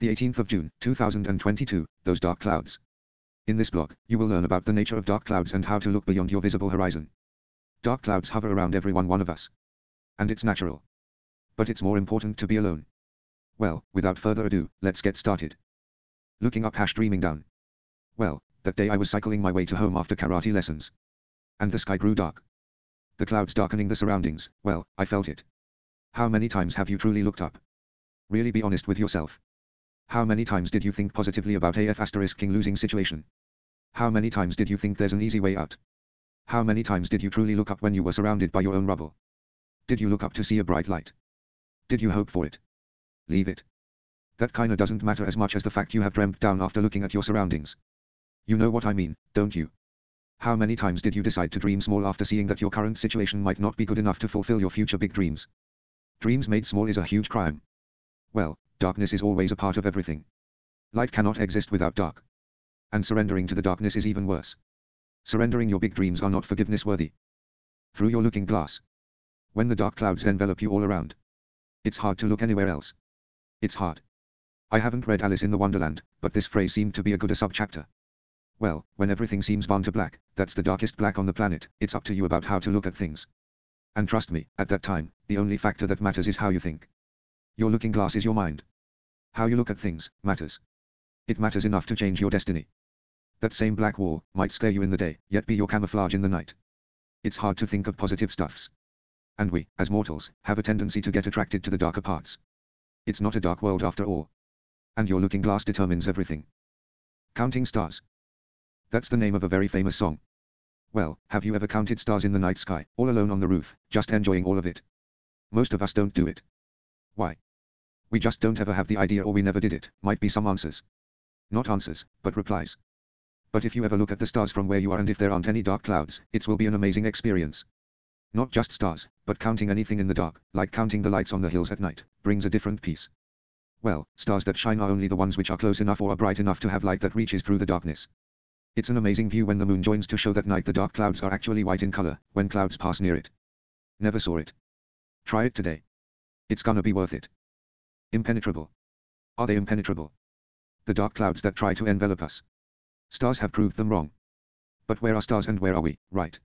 The 18th of June, 2022, Those Dark Clouds. In this blog, you will learn about the nature of dark clouds and how to look beyond your visible horizon. Dark clouds hover around every one one of us. And it's natural. But it's more important to be alone. Well, without further ado, let's get started. Looking up hash dreaming down. Well, that day I was cycling my way to home after karate lessons. And the sky grew dark. The clouds darkening the surroundings, well, I felt it. How many times have you truly looked up? Really be honest with yourself. How many times did you think positively about AF asterisk king losing situation? How many times did you think there's an easy way out? How many times did you truly look up when you were surrounded by your own rubble? Did you look up to see a bright light? Did you hope for it? Leave it. That kinda doesn't matter as much as the fact you have dreamt down after looking at your surroundings. You know what I mean, don't you? How many times did you decide to dream small after seeing that your current situation might not be good enough to fulfill your future big dreams? Dreams made small is a huge crime. Well, darkness is always a part of everything. Light cannot exist without dark. And surrendering to the darkness is even worse. Surrendering your big dreams are not forgiveness worthy. Through your looking glass. When the dark clouds envelop you all around. It's hard to look anywhere else. It's hard. I haven't read Alice in the Wonderland, but this phrase seemed to be a good a subchapter. Well, when everything seems to black, that's the darkest black on the planet, it's up to you about how to look at things. And trust me, at that time, the only factor that matters is how you think. Your looking glass is your mind. How you look at things, matters. It matters enough to change your destiny. That same black wall, might scare you in the day, yet be your camouflage in the night. It's hard to think of positive stuffs. And we, as mortals, have a tendency to get attracted to the darker parts. It's not a dark world after all. And your looking glass determines everything. Counting stars. That's the name of a very famous song. Well, have you ever counted stars in the night sky, all alone on the roof, just enjoying all of it? Most of us don't do it. Why? We just don't ever have the idea or we never did it, might be some answers. Not answers, but replies. But if you ever look at the stars from where you are and if there aren't any dark clouds, it will be an amazing experience. Not just stars, but counting anything in the dark, like counting the lights on the hills at night, brings a different peace. Well, stars that shine are only the ones which are close enough or are bright enough to have light that reaches through the darkness. It's an amazing view when the moon joins to show that night the dark clouds are actually white in color, when clouds pass near it. Never saw it. Try it today. It's gonna be worth it. Impenetrable. Are they impenetrable? The dark clouds that try to envelop us. Stars have proved them wrong. But where are stars and where are we, right?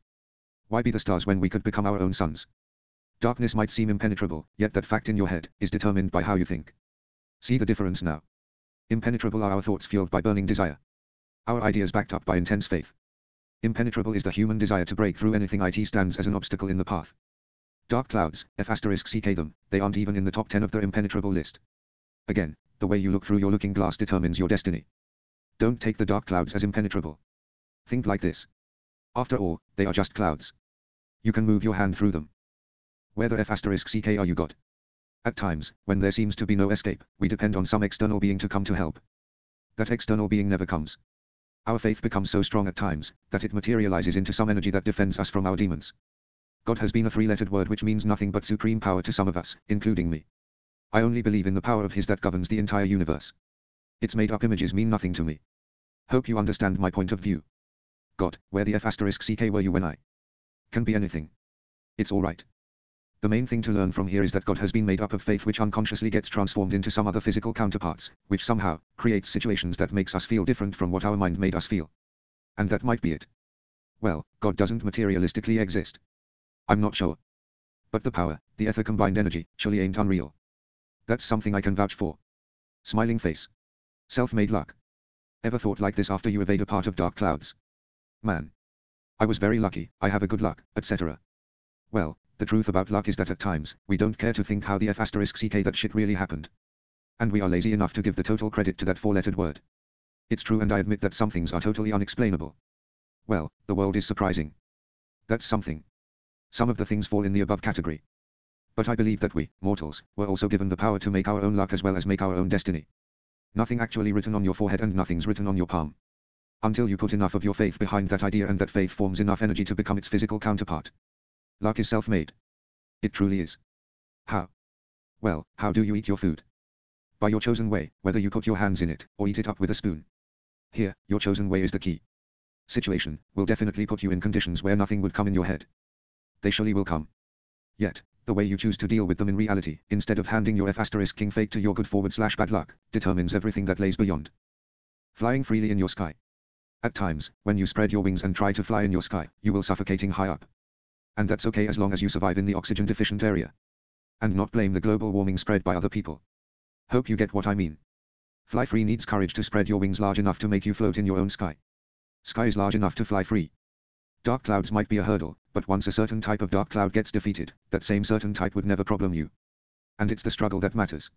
Why be the stars when we could become our own suns? Darkness might seem impenetrable, yet that fact in your head is determined by how you think. See the difference now. Impenetrable are our thoughts fueled by burning desire. Our ideas backed up by intense faith. Impenetrable is the human desire to break through anything it stands as an obstacle in the path. Dark clouds, F asterisk CK them, they aren't even in the top 10 of the impenetrable list. Again, the way you look through your looking glass determines your destiny. Don't take the dark clouds as impenetrable. Think like this. After all, they are just clouds. You can move your hand through them. Where the F asterisk CK are you got? At times, when there seems to be no escape, we depend on some external being to come to help. That external being never comes. Our faith becomes so strong at times, that it materializes into some energy that defends us from our demons. God has been a three-lettered word which means nothing but supreme power to some of us, including me. I only believe in the power of His that governs the entire universe. Its made-up images mean nothing to me. Hope you understand my point of view. God, where the F asterisk CK were you when I? Can be anything. It's alright. The main thing to learn from here is that God has been made up of faith which unconsciously gets transformed into some other physical counterparts, which somehow, creates situations that makes us feel different from what our mind made us feel. And that might be it. Well, God doesn't materialistically exist. I'm not sure. But the power, the ether combined energy, surely ain't unreal. That's something I can vouch for. Smiling face. Self-made luck. Ever thought like this after you evade a part of dark clouds? Man. I was very lucky, I have a good luck, etc. Well, the truth about luck is that at times, we don't care to think how the F asterisk CK that shit really happened. And we are lazy enough to give the total credit to that four-lettered word. It's true and I admit that some things are totally unexplainable. Well, the world is surprising. That's something. Some of the things fall in the above category. But I believe that we, mortals, were also given the power to make our own luck as well as make our own destiny. Nothing actually written on your forehead and nothing's written on your palm. Until you put enough of your faith behind that idea and that faith forms enough energy to become its physical counterpart. Luck is self-made. It truly is. How? Well, how do you eat your food? By your chosen way, whether you put your hands in it, or eat it up with a spoon. Here, your chosen way is the key. Situation, will definitely put you in conditions where nothing would come in your head. They surely will come. Yet, The way you choose to deal with them in reality, instead of handing your F asterisk king fate to your good forward slash bad luck, determines everything that lays beyond. Flying freely in your sky. At times, when you spread your wings and try to fly in your sky, you will suffocating high up. And that's okay as long as you survive in the oxygen deficient area. And not blame the global warming spread by other people. Hope you get what I mean. Fly free needs courage to spread your wings large enough to make you float in your own sky. Sky is large enough to fly free. Dark clouds might be a hurdle, but once a certain type of dark cloud gets defeated, that same certain type would never problem you. And it's the struggle that matters.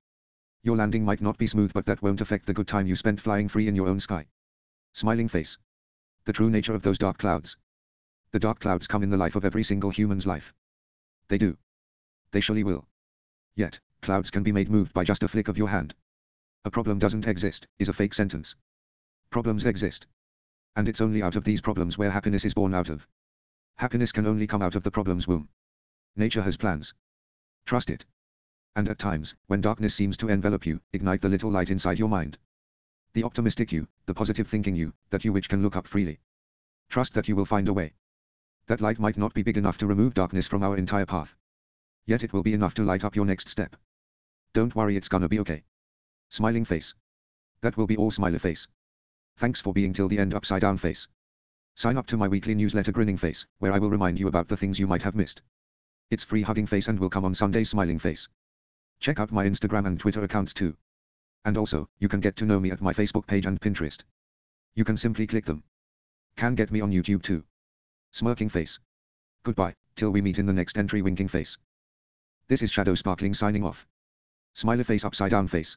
Your landing might not be smooth but that won't affect the good time you spent flying free in your own sky. Smiling face. The true nature of those dark clouds. The dark clouds come in the life of every single human's life. They do. They surely will. Yet, clouds can be made moved by just a flick of your hand. A problem doesn't exist, is a fake sentence. Problems exist. And it's only out of these problems where happiness is born out of. Happiness can only come out of the problem's womb. Nature has plans. Trust it. And at times, when darkness seems to envelop you, ignite the little light inside your mind. The optimistic you, the positive thinking you, that you which can look up freely. Trust that you will find a way. That light might not be big enough to remove darkness from our entire path. Yet it will be enough to light up your next step. Don't worry it's gonna be okay. Smiling face. That will be all smiley face. Thanks for being till the end upside down face. Sign up to my weekly newsletter grinning face, where I will remind you about the things you might have missed. It's free hugging face and will come on Sunday smiling face. Check out my Instagram and Twitter accounts too. And also, you can get to know me at my Facebook page and Pinterest. You can simply click them. Can get me on YouTube too. Smirking face. Goodbye, till we meet in the next entry winking face. This is Shadow Sparkling signing off. Smiley face upside down face.